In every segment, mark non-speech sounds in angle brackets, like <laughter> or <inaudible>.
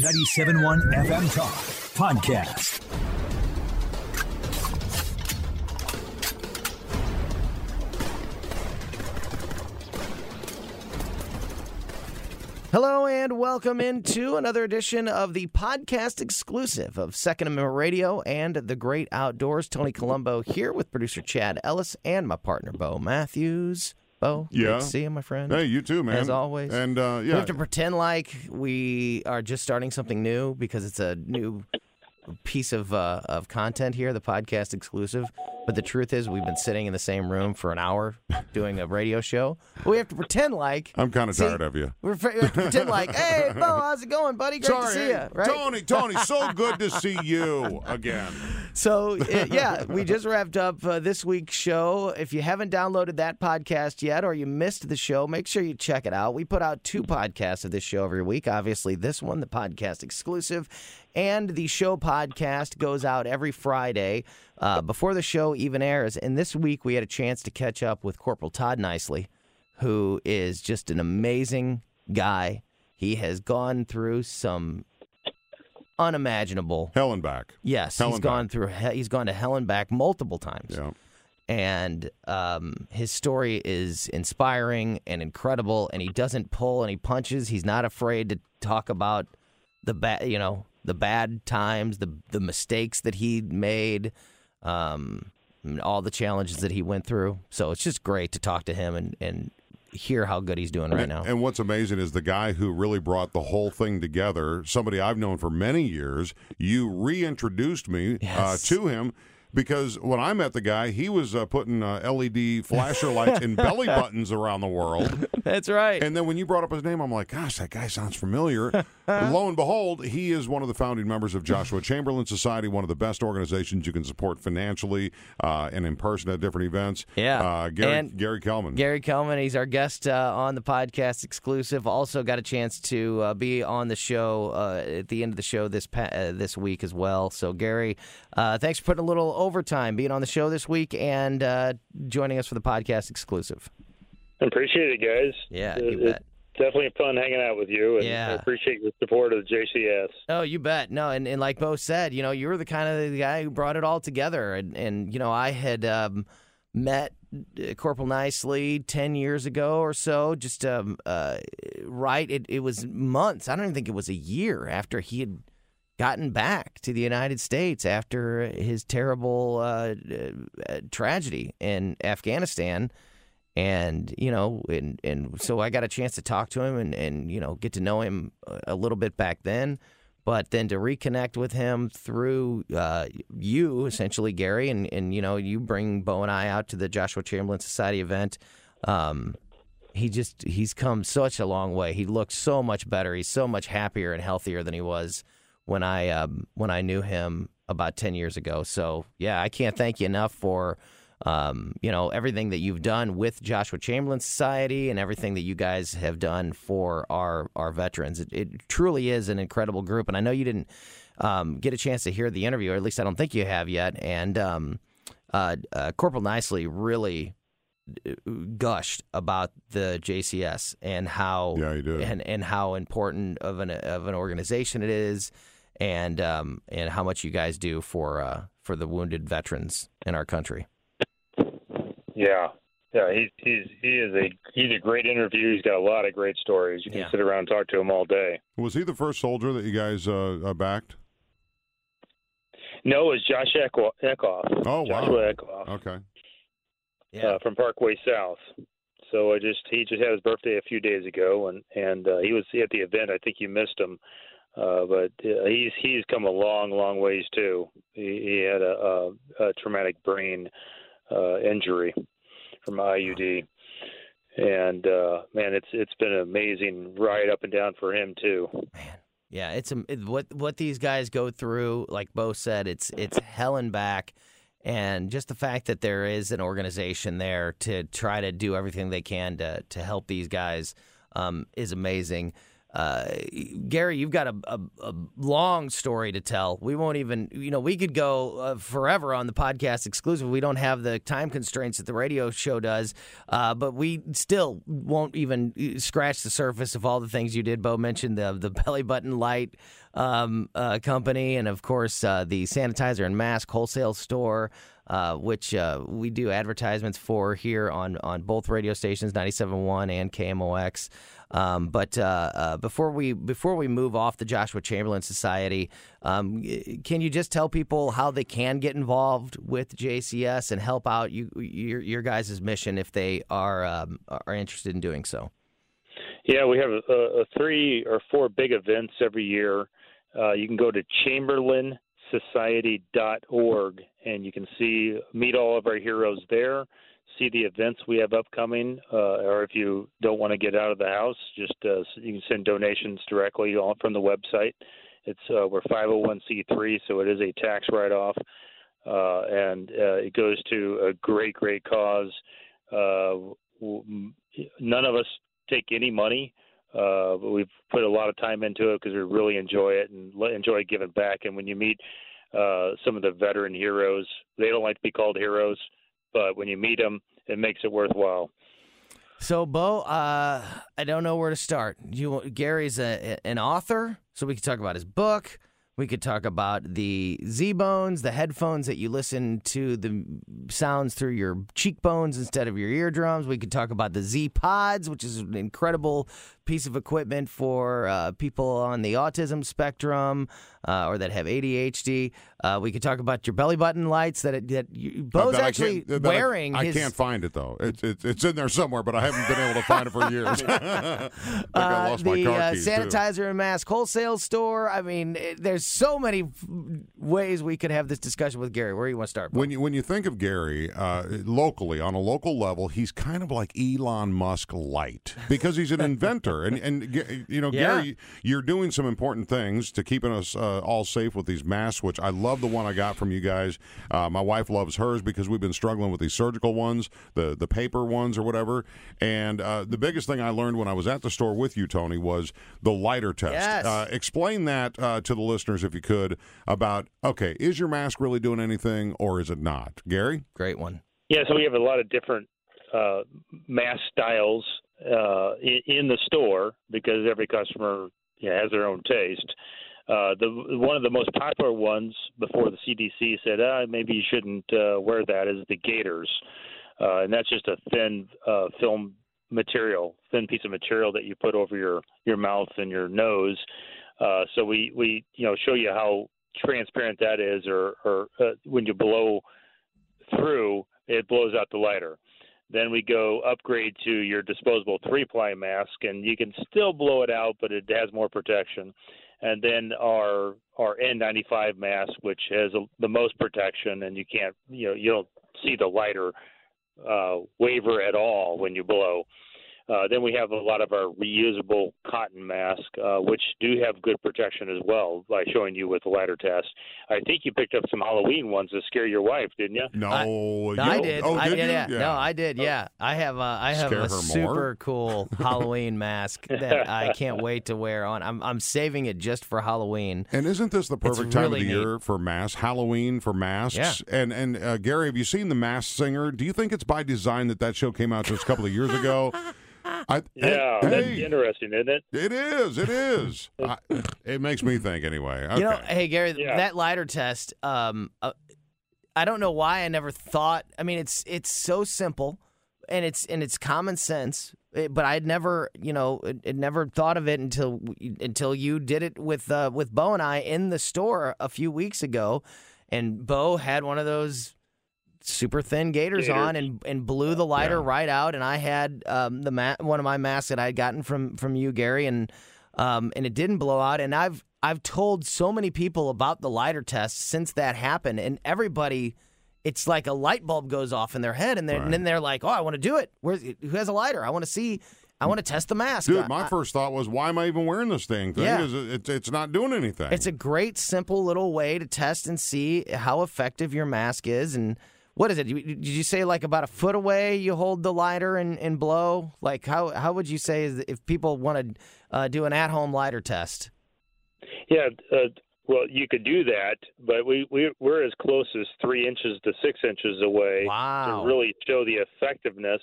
97.1 FM Talk Podcast. Hello and welcome into another edition of the podcast exclusive of Second Amendment Radio and the Great Outdoors. Tony Colombo here with producer Chad Ellis and my partner Bo Matthews. Bo, Yeah. great to see you, my friend. Hey, you too, man. As always. And uh, We have to pretend like we are just starting something new because it's a new piece of uh, of content here, the podcast exclusive. But the truth is, we've been sitting in the same room for an hour doing a radio show. But we have to pretend like I'm kind of tired of you. we're, we have to pretend like, hey, <laughs> Bo, how's it going, buddy? Great Sorry, to see hey, you. Right? Tony. Tony, so good to see you again. So, <laughs> yeah, we just wrapped up uh, this week's show. If you haven't downloaded that podcast yet or you missed the show, make sure you check it out. We put out two podcasts of this show every week. Obviously, this one, the podcast exclusive, and the show podcast goes out every Friday uh, before the show even airs. And this week, we had a chance to catch up with Corporal Todd Nicely, who is just an amazing guy. He has gone through some unimaginable Hell and back. Yes, Hell he's gone back. through. he- He's gone to hell and back multiple times, Yeah. and um, his story is inspiring and incredible. And he doesn't pull any punches. He's not afraid to talk about the bad, you know, the bad times, the the mistakes that he made, um, all the challenges that he went through. So it's just great to talk to him and and hear how good he's doing right now. And what's amazing is the guy who really brought the whole thing together, somebody I've known for many years, you reintroduced me uh, to him because when I met the guy, he was uh, putting uh, LED flasher lights in belly <laughs> buttons around the world. That's right. And then when you brought up his name, I'm like, gosh, that guy sounds familiar. <laughs> Lo and behold, he is one of the founding members of Joshua Chamberlain Society, one of the best organizations you can support financially uh, and in person at different events. Yeah. Uh, Gary, And Gary Kelman. Gary Kelman, he's our guest uh, on the podcast exclusive. Also got a chance to uh, be on the show uh, at the end of the show this pa- uh, this week as well. So Gary, uh, thanks for putting a little overtime being on the show this week and uh, joining us for the podcast exclusive. Appreciate it, guys. Yeah, It- you it's bet. Definitely fun hanging out with you, and Yeah. I appreciate your support of the JCS. Oh, you bet. No, and, and like Bo said, you know, you were the kind of the guy who brought it all together. And, and you know, I had um, met uh, Corporal Nicely 10 years ago or so, just um, uh, right. It, it was months. I don't even think it was a year after he had gotten back to the United States after his terrible uh, uh, tragedy in Afghanistan. And you know and and so I got a chance to talk to him and and you know get to know him a- little bit back then. But then to reconnect with him through uh, you essentially Gary and and you know you bring Bo and I out to the Joshua Chamberlain Society event um he just he's come such a long way. He looks so much better. He's so much happier and healthier than he was when I um, when I knew him about 10 years ago so yeah I can't thank you enough for um, you know, everything that you've done with Joshua Chamberlain Society and everything that you guys have done for our our veterans. It, it truly is an incredible group, and I know you didn't um, get a chance to hear the interview, or at least I don't think you have yet. And um, uh, uh, Corporal Nicely really gushed about the JCS and how Yeah, he did. and and how important of an of an organization it is, and um, and how much you guys do for uh, for the wounded veterans in our country. Yeah, Yeah, he's he's he is a he's a great interview. He's got a lot of great stories. You can Yeah. sit around and talk to him all day. Was he the first soldier that you guys uh, uh, backed? No, it's Josh Eckwa- Eckhoff. Oh, wow. Joshua Eckhoff Okay. Yeah. uh, from Parkway South. So I just he just had his birthday a few days ago, and and uh, he was at the event. I think you missed him, uh, but uh, he's he's come a long, long ways too. He, he had a, a, a traumatic brain uh, injury from IED, and uh, man, it's it's been an amazing ride up and down for him too. Yeah, it's it, what what these guys go through. Like Bo said, it's it's hell and back, and just the fact that there is an organization there to try to do everything they can to to help these guys um, is amazing. Uh, Gary, you've got a, a, a long story to tell. We won't even, you know, we could go uh, forever on the podcast exclusive. We don't have the time constraints that the radio show does, uh, but we still won't even uh, scratch the surface of all the things you did. Bo mentioned the the belly button light um, uh, company, and of course uh, the sanitizer and mask wholesale store. Uh, which uh, we do advertisements for here on, on both radio stations, 97.1 and KMOX. Um, but uh, uh, before we before we move off the Joshua Chamberlain Society, um, can you just tell people how they can get involved with JCS and help out you your your guys' mission if they are um, are interested in doing so? Yeah, we have a, a three or four big events every year. Uh, you can go to chamberlainsociety.org and you can see meet all of our heroes there. See the events we have upcoming, uh, or if you don't want to get out of the house, just uh, you can send donations directly on, from the website. It's uh, we're 501c3, so it is a tax write-off, uh, and uh, it goes to a great, great cause. Uh, none of us take any money, uh, we've put a lot of time into it because we really enjoy it and enjoy giving back. And when you meet uh, some of the veteran heroes, they don't like to be called heroes, but when you meet them, it makes it worthwhile. So, Bo, uh, I don't know where to start. You, Gary's a, an author, so we could talk about his book. We could talk about the Z bones, the headphones that you listen to the sounds through your cheekbones instead of your eardrums. We could talk about the Z pods, which is an incredible piece of equipment for uh, people on the autism spectrum uh, or that have ADHD. Uh, we could talk about your belly button lights that, it, that you, Bo's That actually that I- wearing. I, his, can't find it though. It's, it's it's in there somewhere, but I haven't been able to find it for <laughs> years. <laughs> I Uh, lost the my car uh, keys too. sanitizer and mask wholesale store. I mean, it, there's so many f- ways we could have this discussion with Gary. Where do you want to start? Bo? When you when you think of Gary uh, locally on a local level, he's kind of like Elon Musk light because he's an inventor, and and you know Yeah. Gary, you're doing some important things to keeping us uh, all safe with these masks. Which I love the one I got from you guys. Uh, my wife loves hers because we've been struggling with these surgical ones, the the paper ones or whatever. And uh, the biggest thing I learned when I was at the store with you, Tony, was the lighter test. Yes. Uh, explain that uh, to the listeners if you could about okay, is your mask really doing anything or is it not, Gary? Great one. Yeah, so we have a lot of different uh, mask styles uh, in, the store because every customer you know, has their own taste. Uh, the one of the most popular ones before the CDC said, ah, maybe you shouldn't uh, wear that is the gaiters, uh, and that's just a thin uh, film material, thin piece of material that you put over your your mouth and your nose. Uh, so we we you know show you how transparent that is, or or uh, when you blow through, it blows out the lighter. Then we go upgrade to your disposable three ply mask, and you can still blow it out, but it has more protection. And then our our N95 mask, which has a, the most protection, and you can't you know you don't see the lighter uh, waver at all when you blow. Uh, then we have a lot of our reusable cotton mask, uh, which do have good protection as well, by showing you with the ladder test. I think you picked up some Halloween ones to scare your wife, didn't you? No, I- you No, I did. Oh, I, did yeah, you? yeah. No, I did. Yeah, I have. A, I have Scare a her more? super cool <laughs> Halloween mask that I can't wait to wear on. I'm I'm saving it just for Halloween. And isn't this the perfect time really of the neat. year for masks? Halloween for masks. Yeah. And and uh, Gary, have you seen the Masked Singer? Do you think it's by design that that show came out just a couple of years ago? <laughs> I, Yeah, hey, that's hey, interesting, isn't it? it is. It is. <laughs> I, it makes me think anyway. Okay. You know, hey Gary, Yeah. that lighter test. Um, uh, I don't know why I never thought. I mean, it's it's so simple, and it's and it's common sense. eh, But I'd never, you know, it, it never thought of it until until you did it with uh, with Bo and I in the store a few weeks ago, and Bo had one of those super thin gaiters Gators. on and and blew the lighter Yeah. right out, and I had um, the ma- one of my masks that I had gotten from from you, Gary, and um, and it didn't blow out, and I've I've told so many people about the lighter test since that happened, and everybody it's like a light bulb goes off in their head, and, they're, and then they're like, "Oh, I want to do it. Where's who has a lighter? I want to see. I want to test the mask." Dude, my I- first thought was, why am I even wearing this thing? thing? Yeah. Is it, it's, it's not doing anything. it's a great, simple little way to test and see how effective your mask is. And what is it? Did you say like about a foot away you hold the lighter and, and blow? Like how how would you say is if people want to uh, do an at home lighter test? Yeah, uh, well, you could do that, but we, we we're as close as three inches to six inches away Wow. to really show the effectiveness.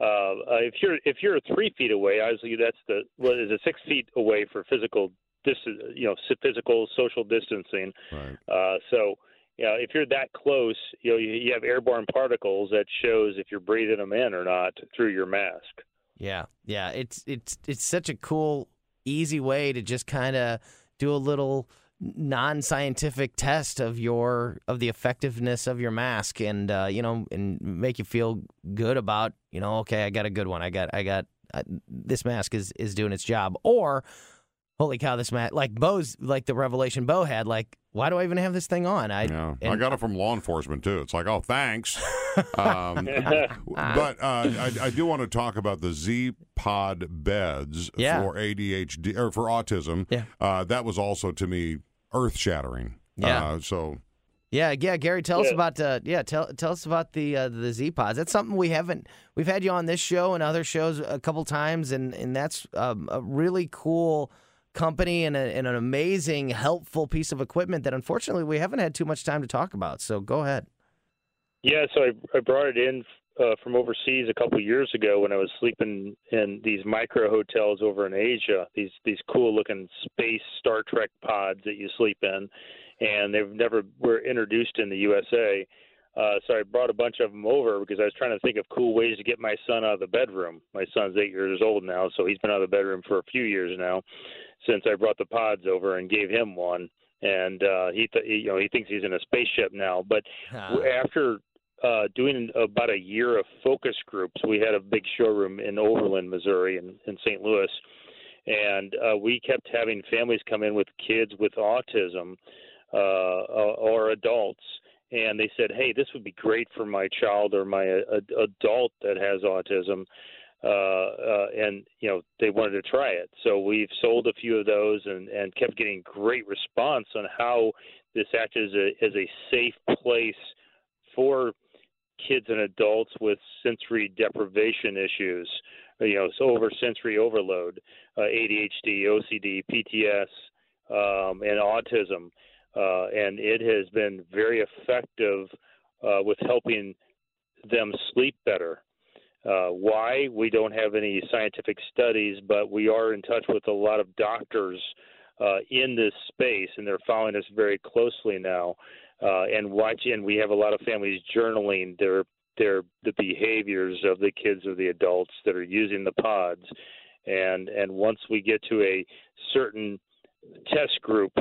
Uh, uh, if you're if you're three feet away, obviously that's the what is it six feet away for physical distance, you know, physical social distancing. right. Uh, so, you know, if you're that close, you know, you, have airborne particles that shows if you're breathing them in or not through your mask. Yeah, yeah. It's it's it's such a cool, easy way to just kind of do a little non-scientific test of your of the effectiveness of your mask, and uh, you know, and make you feel good about you know, okay, I got a good one. I got I got uh, this mask is is doing its job, or holy cow, this mask like Bo's like the revelation Bo had. Like, why do I even have this thing on? I Yeah, I got it from law enforcement too. It's like, oh, thanks. <laughs> um, <laughs> but uh, I, I do want to talk about the Z Pod beds Yeah. for ADHD or for autism. Yeah. uh, that was also to me earth shattering. Yeah. Uh, so Yeah, yeah, Gary, tell us about uh, yeah, tell tell us about the uh, the Z pods. That's something we haven't we've had you on this show and other shows a couple times, and and that's um, a really cool company and, a, and an amazing helpful piece of equipment that unfortunately we haven't had too much time to talk about. So go ahead. Yeah, so I, I brought it in uh, from overseas a couple years ago when I was sleeping in these micro hotels over in Asia. These these cool looking space Star Trek pods that you sleep in, and they've never were introduced in the USA. Uh, so I brought a bunch of them over because I was trying to think of cool ways to get my son out of the bedroom. My son's eight years old now, so he's been out of the bedroom for a few years now since I brought the pods over and gave him one. And uh, he, th- you know, he thinks he's in a spaceship now. But Ah. after uh, doing about a year of focus groups, we had a big showroom in Overland, Missouri, in, in St. Louis, and uh, we kept having families come in with kids with autism uh, uh, or adults, and they said, "Hey, this would be great for my child or my uh, adult that has autism." Uh, uh, and you know they wanted to try it, so we've sold a few of those and, and kept getting great response on how this acts as a as a safe place for kids and adults with sensory deprivation issues, you know, so over sensory overload, uh, ADHD, OCD, PTS, um, and autism. Uh, and it has been very effective uh, with helping them sleep better. Uh, why? We don't have any scientific studies, but we are in touch with a lot of doctors uh, in this space, and they're following us very closely now uh, and watch. And we have a lot of families journaling their their the behaviors of the kids or the adults that are using the pods. And and once we get to a certain test group,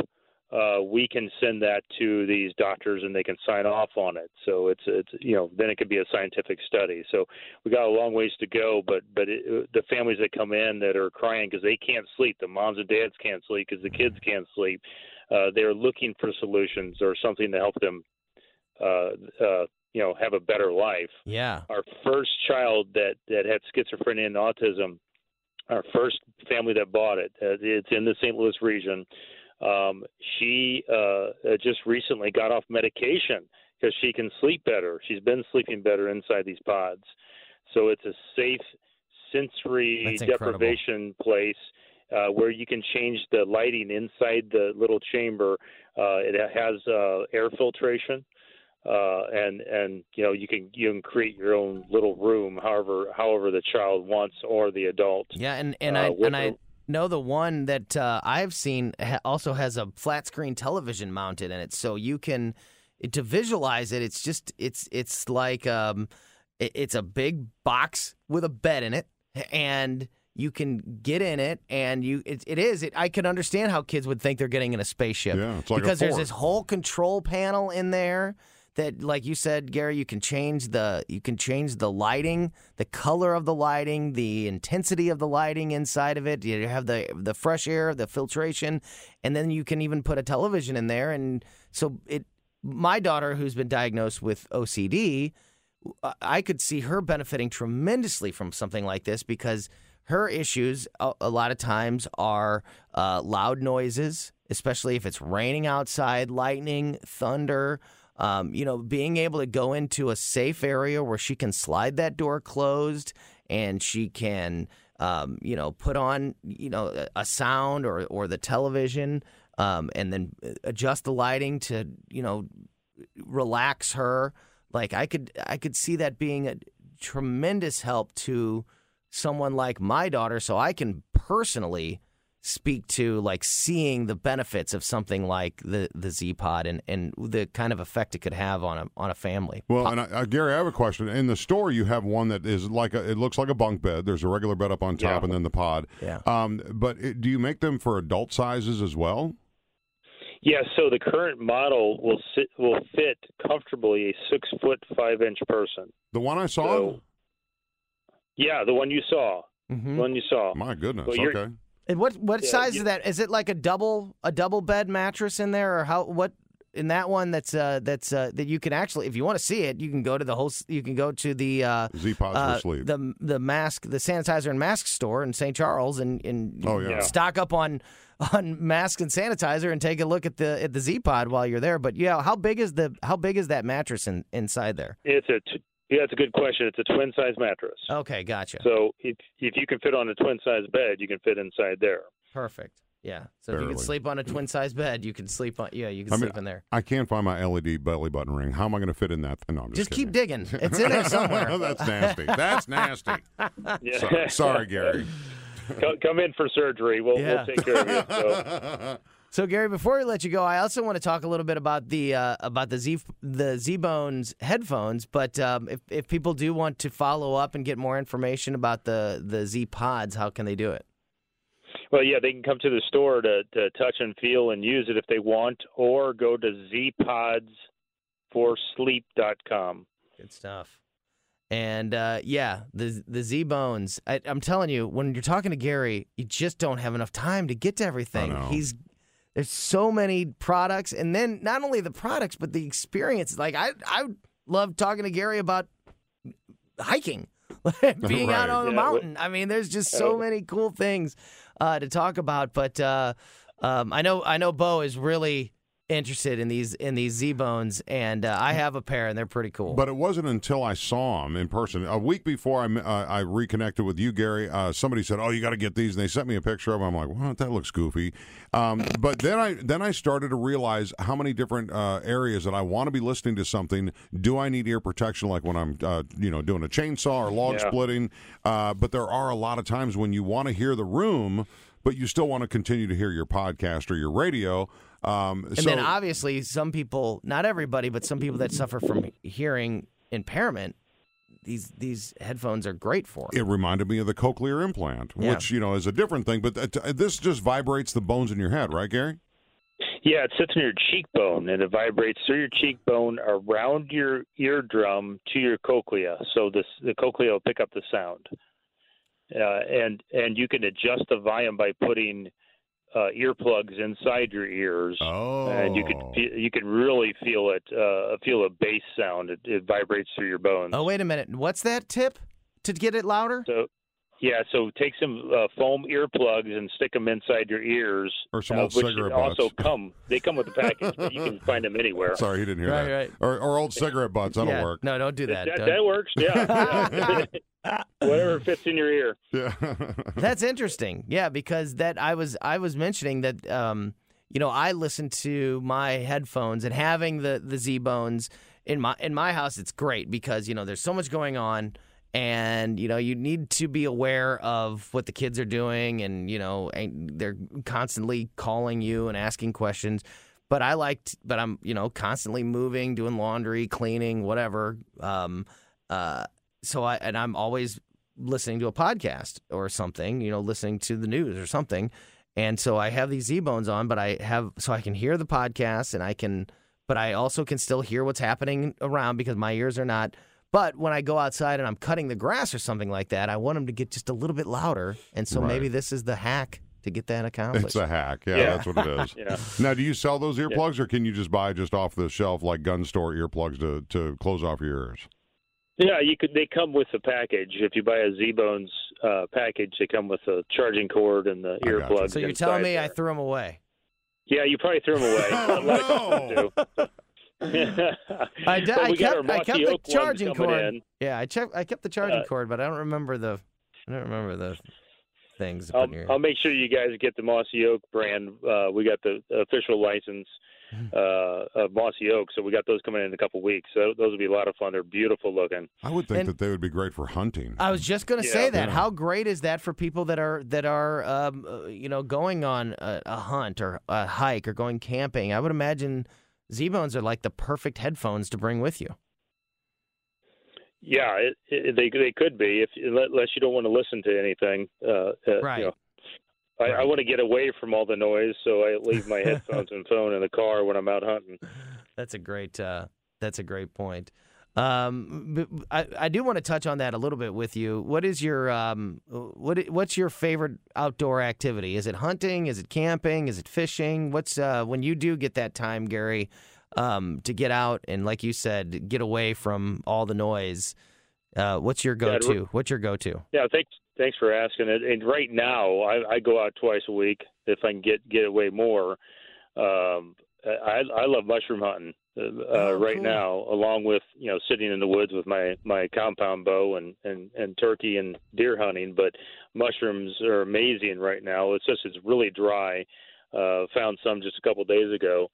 uh, we can send that to these doctors and they can sign off on it. So it's it's you know then it could be a scientific study. So we got a long ways to go, but but it, the families that come in that are crying because they can't sleep, the moms and dads can't sleep because the kids can't sleep. Uh, they're looking for solutions or something to help them, uh, uh, you know, have a better life. Yeah. Our first child that that had schizophrenia and autism, our first family that bought it, uh, it's in the St. Louis region. Um, she uh, uh, just recently got off medication because she can sleep better. She's been sleeping better inside these pods, so it's a safe sensory deprivation place uh, where you can change the lighting inside the little chamber. Uh, it has uh, air filtration, uh, and and you know you can you can create your own little room, however however the child wants or the adult. Yeah, and and Uh, I and I know the one that uh, I've seen ha- also has a flat screen television mounted in it, so you can to visualize it. It's just it's it's like um, it, it's a big box with a bed in it, and you can get in it, and you it, it is. It, I can understand how kids would think they're getting in a spaceship. Yeah, it's like a because there's Ford. this whole control panel in there that like you said Gary you can change the you can change the lighting the color of the lighting the intensity of the lighting inside of it you have the the fresh air the filtration and then you can even put a television in there and so it my daughter who's been diagnosed with OCD I- could see her benefiting tremendously from something like this because her issues a, a lot of times are uh, loud noises, especially if it's raining outside, lightning, thunder. Um, you know, being able to go into a safe area where she can slide that door closed and she can, um, you know, put on, you know, a- sound or or the television, um, and then adjust the lighting to, you know, relax her. Like I could I could see that being a tremendous help to someone like my daughter so I can personally speak to like seeing the benefits of something like the the Z Pod and, and the kind of effect it could have on a on a family. Well, and I, uh, Gary, I have a question. In the store, you have one that is like a, it looks like a bunk bed. There's a regular bed up on top, Yeah. and then the pod. Yeah. Um, but it, do you make them for adult sizes as well? Yeah, so the current model will sit will fit comfortably a six foot five inch person. The one I saw. So- Yeah, the one you saw, Mm-hmm. the one you saw. My goodness. Well, okay. And what what Yeah, size you- is that? Is it like a double a double bed mattress in there, or how what? In that one, that's uh, that's uh, that you can actually, if you want to see it, you can go to the whole. s- You can go to the uh, Z pods uh, for sleep. the the mask, the sanitizer and mask store in St. Charles, and and Oh, yeah. Yeah. stock up on on masks and sanitizer, and take a look at the at the Z Pod while you're there. But yeah, how big is the how big is that mattress in, inside there? It's a t- yeah, it's a good question. It's a twin size mattress. Okay, gotcha. So if if you can fit on a twin size bed, you can fit inside there. Perfect. Yeah. So if you can sleep on a twin size bed, you can sleep on. Yeah, you can I mean, sleep in there. I can't find my LED belly button ring. How am I going to fit in that? No, I'm just, Just keep digging. It's in there <laughs> somewhere. That's nasty. That's nasty. Yeah. So- sorry, Gary. come, come in for surgery. We'll, Yeah. we'll take care of you. So. <laughs> So Gary, before we let you go, I also want to talk a little bit about the uh, about the Z the Z Bones headphones. But um, if if people do want to follow up and get more information about the the Z Pods, how can they do it? Well, yeah, they can come to the store to, to touch and feel and use it if they want, or go to zpods4sleep.com. Good stuff. And uh, yeah, the the Z Bones. I, I'm telling you, when you're talking to Gary, you just don't have enough time to get to everything. know. He's there's so many products, and then not only the products, but the experience. Like I I love talking to Gary about hiking, <laughs> being out on the Yeah, mountain. I mean, there's just so Uh, many cool things uh, to talk about. But uh, um, I know I know Bo is really interested in these in these Z Bones, and uh, I have a pair, and they're pretty cool. But it wasn't until I saw them in person a week before I uh, I reconnected with you, Gary. Uh, somebody said, "Oh, you got to get these," and they sent me a picture of them. I'm like, "Well, that looks goofy." Um, but then I then I started to realize how many different uh, areas that I want to be listening to something. Do I need ear protection, like when I'm uh, you know doing a chainsaw or log Yeah. splitting? Uh, but there are a lot of times when you want to hear the room, but you still want to continue to hear your podcast or your radio. Um, And so then obviously, some people, not everybody, but some people that suffer from hearing impairment, these these headphones are great for. it reminded me of the cochlear implant, Yeah. which you know is a different thing. But th- this just vibrates the bones in your head, right, Gary? Yeah, it sits in your cheekbone and it vibrates through your cheekbone around your eardrum to your cochlea. So this the cochlea will pick up the sound, uh, and and you can adjust the volume by putting uh, earplugs inside your ears. Oh, And you can you can really feel it uh, feel a bass sound. It, it vibrates through your bones. Oh wait a minute, what's that tip to get it louder? So, yeah, so take some uh, foam earplugs and stick them inside your ears. Or some uh, old which cigarette also butts. come. They come with a package, but you can <laughs> find them anywhere. Sorry, he didn't hear Right, that. right. Or, or old cigarette butts. That'll yeah, work. no, don't do that. That, Don't- that works, yeah. <laughs> Whatever fits in your ear. Yeah. <laughs> That's interesting. Yeah, because that I was I was mentioning that um, you know, I listen to my headphones and having the the Z Bones in my in my house it's great because, you know, there's so much going on and you know, you need to be aware of what the kids are doing and, you know, and they're constantly calling you and asking questions. But I liked but I'm, you know, constantly moving, doing laundry, cleaning, whatever. Um uh so I and I'm always listening to a podcast or something, you know, listening to the news or something. And so I have these Z bones on, but I have so I can hear the podcast and I can, but I also can still hear what's happening around because my ears are not. But when I go outside and I'm cutting the grass or something like that, I want them to get just a little bit louder. And so Right. maybe this is the hack to get that accomplished. It's a hack. Yeah, Yeah. that's what it is. <laughs> Yeah. Now, do you sell those earplugs, or can you just buy just off the shelf like gun store earplugs to to close off your ears? Yeah, you could. They come with the package. If you buy a Z Bones uh, package, they come with the charging cord and the I gotcha. earplugs. so you're telling me I threw them away? Yeah, you probably threw them away. <laughs> Oh, A <laughs> lot of people do. I, did, But I we got our kept, I kept the charging cord. in. Yeah, I checked. I kept the charging Uh, cord, but I don't remember the. I don't remember the things. I'll, your- I'll make sure you guys get the Mossy Oak brand. Uh, we got the official license Hmm. uh, of Mossy Oak, so we got those coming in, in a couple weeks. So those will be a lot of fun. They're beautiful looking. I would think And- that they would be great for hunting. I was just going to Yeah. say that. Yeah. How great is that for people that are that are um, uh, you know going on a, a hunt or a hike or going camping? I would imagine Z bones are like the perfect headphones to bring with you. Yeah, it, it, they they could be if unless you don't want to listen to anything. Uh, uh, Right. You know. I, I want to get away from all the noise, so I leave my <laughs> headphones and phone in the car when I'm out hunting. That's a great. Uh, that's a great point. Um, I, I do want to touch on that a little bit with you. What is your um, what what's your favorite outdoor activity? Is it hunting? Is it camping? Is it fishing? What's uh, when you do get that time, Gary, um, to get out and like you said, get away from all the noise? Uh, what's your go-to? What's your go-to? Yeah, thanks. Thanks for asking it. And right now, I, I go out twice a week if I can get get away more. Um, I I love mushroom hunting uh, Oh, right cool. now, along with you know sitting in the woods with my my compound bow and and and turkey and deer hunting. But mushrooms are amazing right now. It's just it's really dry. Uh, found some just a couple days ago.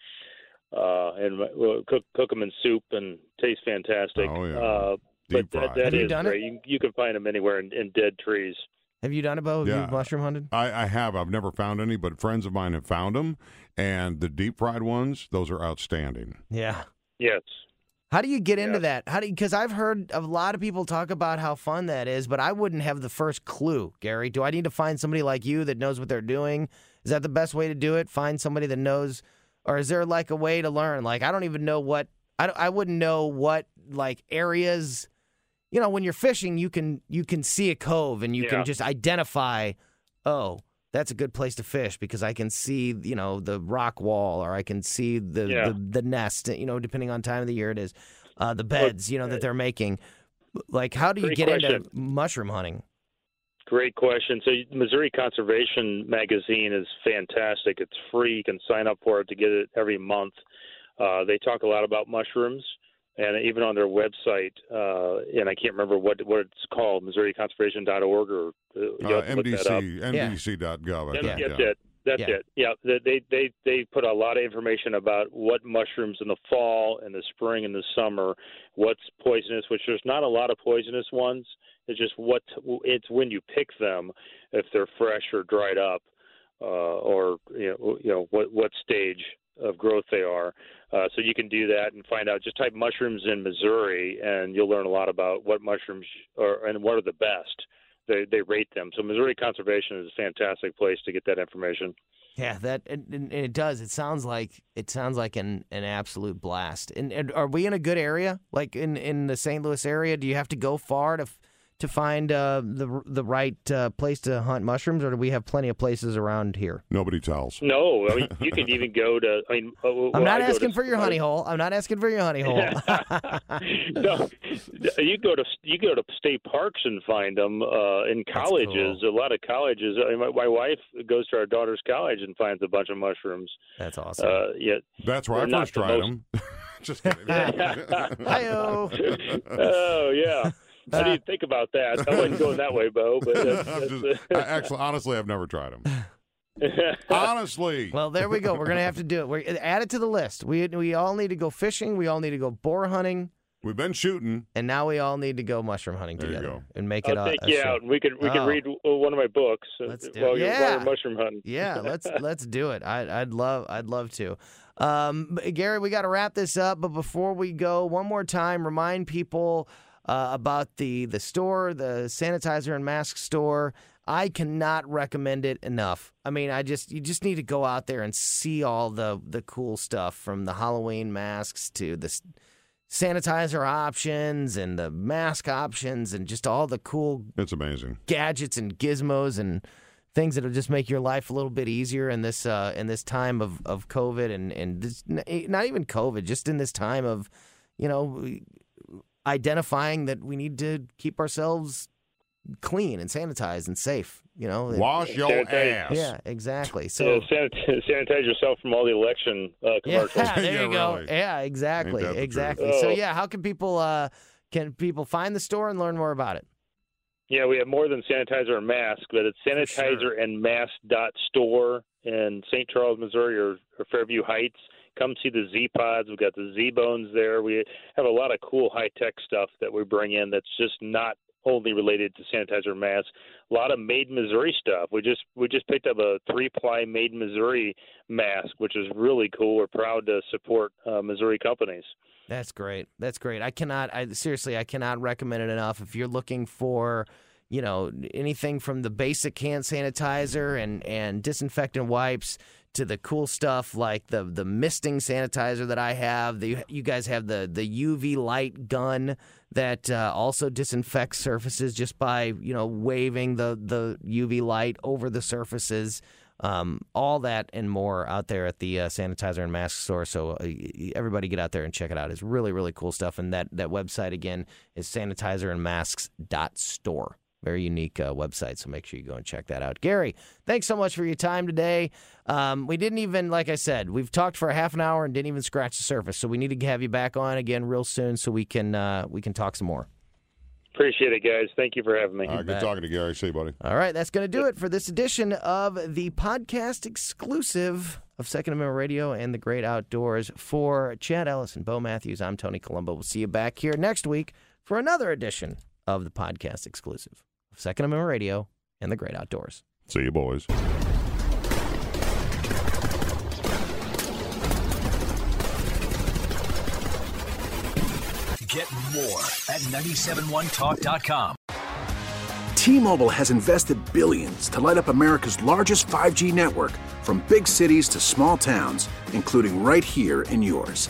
Uh, and well, cook cook them in soup and taste fantastic. Oh, yeah. Uh, Deep but that, fried. that Have you done it? great. You, you can find them anywhere in, in dead trees. Have you done it, Bo? Have Yeah. you mushroom hunted? I, I have. I've never found any, but friends of mine have found them, and the deep fried ones, those are outstanding. Yeah. Yes. How do you get into that? How do because I've heard a lot of people talk about how fun that is, but I wouldn't have the first clue. Gary, do I need to find somebody like you that knows what they're doing? Is that the best way to do it? Find somebody that knows, or is there like a way to learn? Like I don't even know what I don't- I wouldn't know what like areas. You know, when you're fishing, you can you can see a cove and you Yeah. can just identify. Oh, that's a good place to fish because I can see you know the rock wall or I can see the Yeah. the, the nest. You know, depending on time of the year it is, uh, the beds. You know that they're making. Like, how do you Great get into question. mushroom hunting? Great question. So, Missouri Conservation Magazine is fantastic. It's free. You can sign up for it to get it every month. Uh, they talk a lot about mushrooms, and even on their website, uh, and I can't remember what what it's called, MissouriConservation.org, or uh, you Uh, have look that up. MDC, MDC.gov, I Yeah, that's yeah. it. That's Yeah. it. Yeah, they, they they they put a lot of information about what mushrooms in the fall and the spring and the summer, what's poisonous, which there's not a lot of poisonous ones. It's just what it's when you pick them, if they're fresh or dried up, uh, or you know you know what what stage of growth they are. Uh, so you can do that and find out. Just type mushrooms in Missouri, and you'll learn a lot about what mushrooms are and what are the best they they rate them. So Missouri Conservation is a fantastic place to get that information. Yeah, that and, it does. It sounds like it sounds like an, an absolute blast. And, and are we in a good area? Like in, in the St. Louis area, do you have to go far to f- to find uh, the the right uh, place to hunt mushrooms, or do we have plenty of places around here? Nobody tells. No, I mean you can even go to. I mean, uh, well, I'm not I asking to- for your honey hole. I'm not asking for your honey hole. <laughs> no, you go to you go to state parks and find them uh, in That's colleges. A lot of colleges. I mean, my, my wife goes to our daughter's college and finds a bunch of mushrooms. That's awesome. Uh, yeah. That's where I They're not the tried most- them. <laughs> Just kidding. <laughs> Hi-yo. oh yeah. I didn't think about that. I wasn't going that way, Bo. But <laughs> that's, that's, just- I- actually, honestly, I've never tried them. <laughs> Honestly. Well, there we go. We're gonna have to do it. We're add it to the list. We we all need to go fishing. We all need to go boar hunting, We've been shooting. and now we all need to go mushroom hunting There you together go. and make it I'll a, take a you show. out, and we can we Oh. can read one of my books uh, Let's do while, it. you're, while Yeah. you're mushroom hunting. <laughs> Yeah, let's let's do it. I, I'd love I'd love to. Um, Gary, we got to wrap this up, but before we go, one more time, remind people uh, about the the store, the sanitizer and mask store. I cannot recommend it enough. I mean, I just you just need to go out there and see all the the cool stuff from the Halloween masks to the sanitizer options and the mask options and just all the cool It's amazing. gadgets and gizmos and things that'll just make your life a little bit easier in this uh, in this time of, of COVID and and this, not even COVID, just in this time of you know identifying that we need to keep ourselves clean and sanitized and safe. You know, Wash your Sanitize. ass. yeah, exactly. So sanit- sanitize yourself from all the election uh, yeah, <laughs> commercials. there you go. really. Yeah, exactly, Ain't that the exactly. truth? So Oh. yeah, how can people uh, can people find the store and learn more about it? Yeah, we have more than sanitizer and mask, but it's sanitizer and mask dot store in St. Charles, Missouri, or, or Fairview Heights. Come see the Z Pods. We've got the Z Bones there. We have a lot of cool high tech stuff that we bring in that's just not only related to sanitizer masks. A lot of made Missouri stuff. We just we just picked up a three ply made Missouri mask, which is really cool. We're proud to support uh, Missouri companies. That's great. That's great. I cannot. I seriously, I cannot recommend it enough. If you're looking for, you know, anything from the basic hand sanitizer and and disinfectant wipes to the cool stuff like the the misting sanitizer that I have. The you guys have the the UV light gun that uh, also disinfects surfaces just by you know waving the the UV light over the surfaces. Um, all that and more out there at the uh, sanitizer and mask store. So uh, everybody get out there and check it out. It's really really cool stuff. And that that website again is sanitizerandmasks.store. Very unique uh, website. So make sure you go and check that out. Gary, thanks so much for your time today. Um, we didn't even, like I said, we've talked for a half an hour and didn't even scratch the surface. So we need to have you back on again real soon so we can uh, we can talk some more. Appreciate it, guys. Thank you for having me. All right, good talking to Gary. See you, buddy. All right, that's going to do it for this edition of the podcast exclusive of Second Amendment Radio and the Great Outdoors. For Chad Ellis and Bo Matthews, I'm Tony Colombo. We'll see you back here next week for another edition of the podcast exclusive of Second Amendment Radio and the Great Outdoors. See you, boys. Get more at 971talk.com. T-Mobile has invested billions to light up America's largest 5G network from big cities to small towns, including right here in yours.